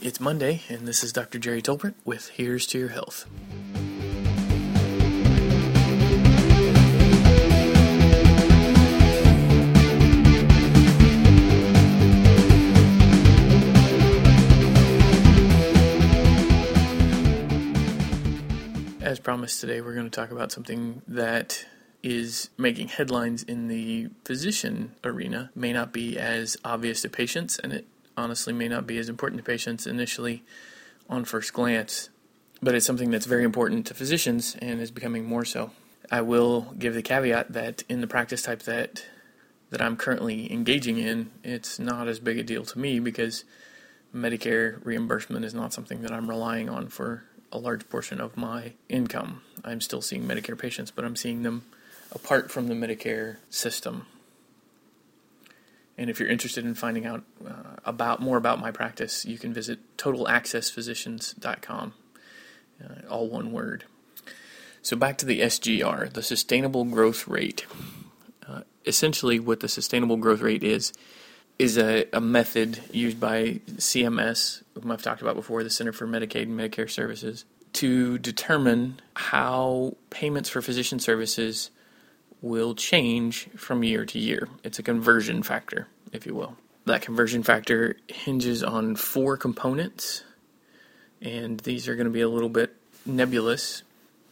It's Monday, and this is Dr. Jerry Tolbert with Here's to Your Health. As promised, today we're going to talk about something that is making headlines in the physician arena. May not be as obvious to patients, and it honestly may not be as important to patients initially on first glance, but it's something that's very important to physicians and is becoming more so. I will give the caveat that in the practice type that that I'm currently engaging in, it's not as big a deal to me because Medicare reimbursement is not something that I'm relying on for a large portion of my income. I'm still seeing Medicare patients, but I'm seeing them apart from the Medicare system. And if you're interested in finding out uh, about more about my practice, you can visit totalaccessphysicians.com, uh, all one word. So back to the SGR, the sustainable growth rate. Uh, essentially, what the sustainable growth rate is is a, a method used by CMS, whom I've talked about before, the Center for Medicaid and Medicare Services, to determine how payments for physician services will change from year to year. It's a conversion factor, if you will. That conversion factor hinges on four components, and these are going to be a little bit nebulous,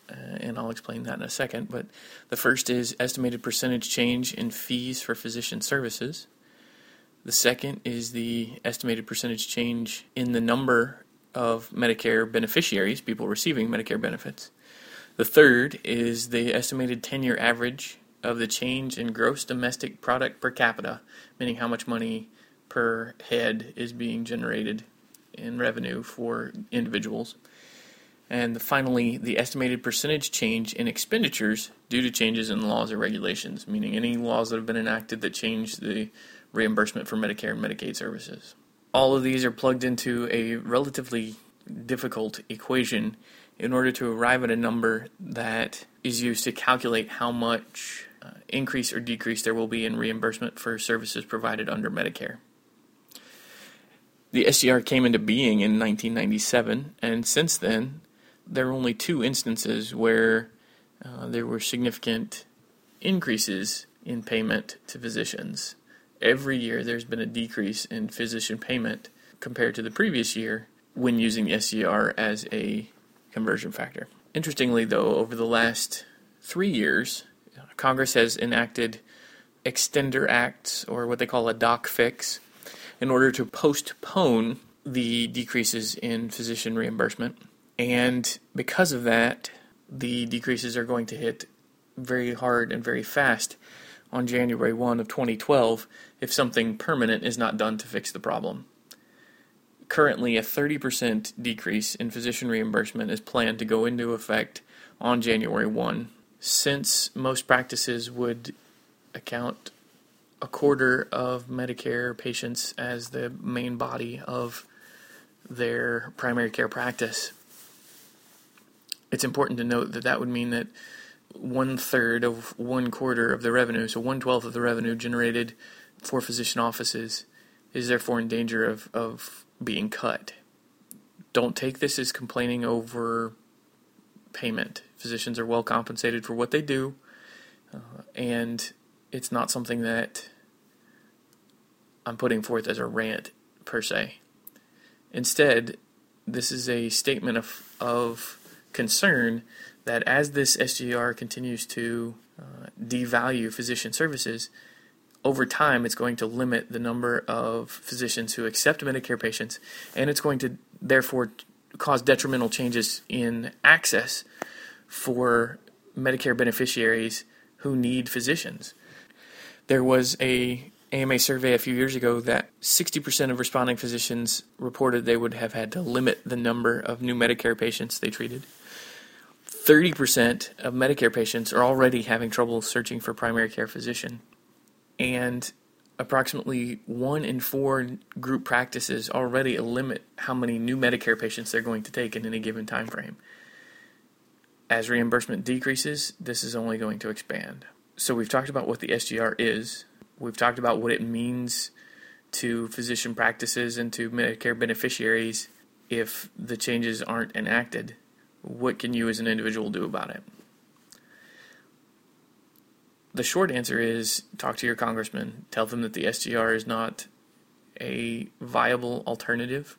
uh, and I'll explain that in a second. But the first is estimated percentage change in fees for physician services. The second is the estimated percentage change in the number of Medicare beneficiaries, people receiving Medicare benefits. The third is the estimated 10 year average of the change in gross domestic product per capita, meaning how much money per head is being generated in revenue for individuals. And finally, the estimated percentage change in expenditures due to changes in laws or regulations, meaning any laws that have been enacted that change the reimbursement for Medicare and Medicaid services. All of these are plugged into a relatively difficult equation in order to arrive at a number that is used to calculate how much uh, increase or decrease there will be in reimbursement for services provided under Medicare. The SGR came into being in 1997, and since then, there are only two instances where uh, there were significant increases in payment to physicians. Every year, there's been a decrease in physician payment compared to the previous year when using the SGR as a conversion factor. Interestingly, though, over the last three years, Congress has enacted extender acts, or what they call a doc fix, in order to postpone the decreases in physician reimbursement. And because of that, the decreases are going to hit very hard and very fast on January 1 of 2012 if something permanent is not done to fix the problem currently a 30% decrease in physician reimbursement is planned to go into effect on January 1. Since most practices would account a quarter of Medicare patients as the main body of their primary care practice, it's important to note that that would mean that one third of one quarter of the revenue, so one twelfth of the revenue generated for physician offices, is therefore in danger of, of being cut. Don't take this as complaining over payment. Physicians are well compensated for what they do, uh, and it's not something that I'm putting forth as a rant per se. Instead, this is a statement of, of concern that as this SGR continues to uh, devalue physician services, over time, it's going to limit the number of physicians who accept Medicare patients, and it's going to therefore cause detrimental changes in access for Medicare beneficiaries who need physicians. There was a AMA survey a few years ago that 60% of responding physicians reported they would have had to limit the number of new Medicare patients they treated. 30% of Medicare patients are already having trouble searching for primary care physician and approximately one in four group practices already limit how many new Medicare patients they're going to take in any given time frame. As reimbursement decreases, this is only going to expand. So we've talked about what the SGR is. We've talked about what it means to physician practices and to Medicare beneficiaries if the changes aren't enacted, what can you as an individual do about it? The short answer is talk to your congressman, tell them that the SGR is not a viable alternative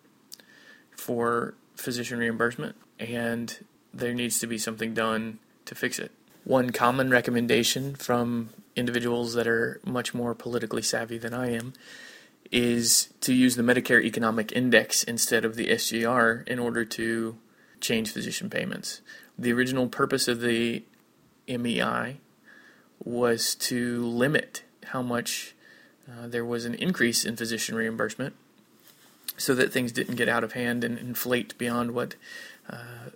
for physician reimbursement and there needs to be something done to fix it. One common recommendation from individuals that are much more politically savvy than I am is to use the Medicare Economic Index instead of the SGR in order to change physician payments. The original purpose of the MEI was to limit how much uh, there was an increase in physician reimbursement so that things didn't get out of hand and inflate beyond what uh,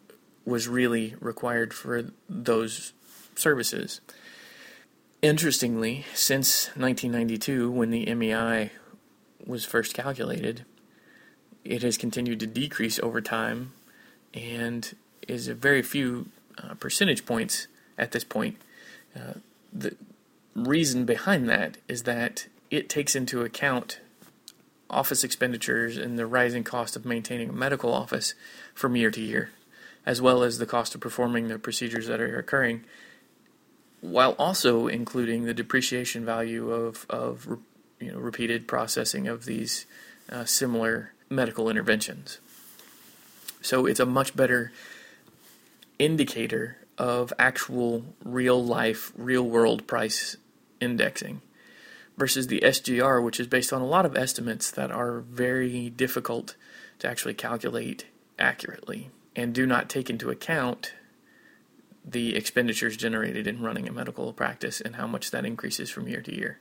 was really required for those services. Interestingly, since 1992, when the MEI was first calculated, it has continued to decrease over time and is a very few uh, percentage points at this point. Uh, the reason behind that is that it takes into account office expenditures and the rising cost of maintaining a medical office from year to year, as well as the cost of performing the procedures that are occurring, while also including the depreciation value of, of you know, repeated processing of these uh, similar medical interventions. So it's a much better indicator of actual real life, real world price indexing versus the SGR, which is based on a lot of estimates that are very difficult to actually calculate accurately and do not take into account the expenditures generated in running a medical practice and how much that increases from year to year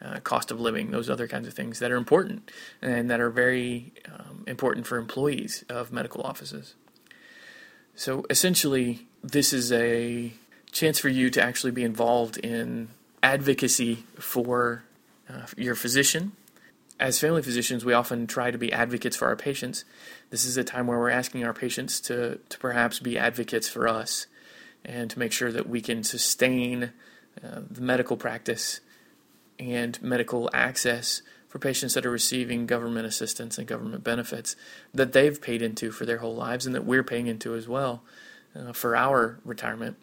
uh, cost of living, those other kinds of things that are important and that are very um, important for employees of medical offices. So essentially, this is a chance for you to actually be involved in advocacy for uh, your physician. As family physicians, we often try to be advocates for our patients. This is a time where we're asking our patients to, to perhaps be advocates for us and to make sure that we can sustain uh, the medical practice and medical access for patients that are receiving government assistance and government benefits that they've paid into for their whole lives and that we're paying into as well uh, for our retirement.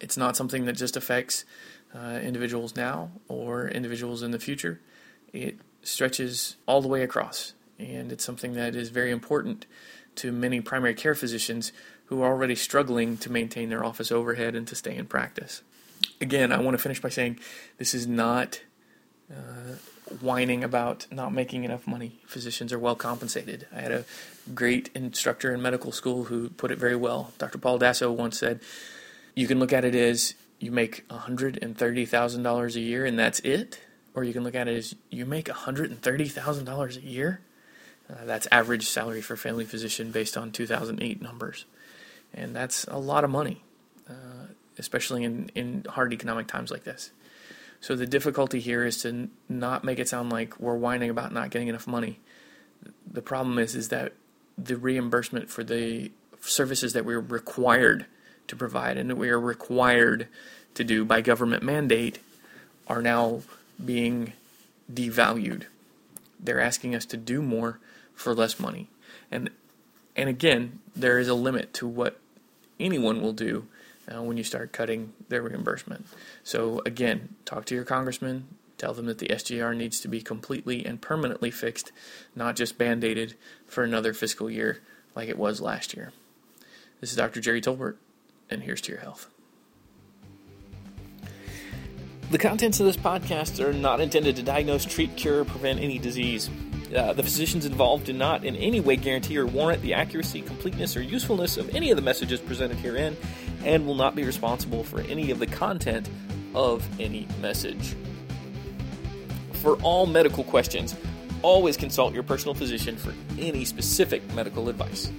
It's not something that just affects uh, individuals now or individuals in the future. It stretches all the way across, and it's something that is very important to many primary care physicians who are already struggling to maintain their office overhead and to stay in practice again, I want to finish by saying this is not uh, whining about not making enough money. Physicians are well compensated. I had a great instructor in medical school who put it very well. Dr. Paul Dasso once said, You can look at it as you make $130,000 a year and that's it, or you can look at it as you make $130,000 a year. Uh, that's average salary for family physician based on 2008 numbers. And that's a lot of money especially in, in hard economic times like this. So the difficulty here is to not make it sound like we're whining about not getting enough money. The problem is is that the reimbursement for the services that we're required to provide and that we are required to do by government mandate are now being devalued. They're asking us to do more for less money. And and again, there is a limit to what anyone will do uh, when you start cutting their reimbursement. So, again, talk to your congressman. Tell them that the SGR needs to be completely and permanently fixed, not just band aided for another fiscal year like it was last year. This is Dr. Jerry Tolbert, and here's to your health. The contents of this podcast are not intended to diagnose, treat, cure, or prevent any disease. Uh, the physicians involved do not in any way guarantee or warrant the accuracy, completeness, or usefulness of any of the messages presented herein and will not be responsible for any of the content of any message. For all medical questions, always consult your personal physician for any specific medical advice.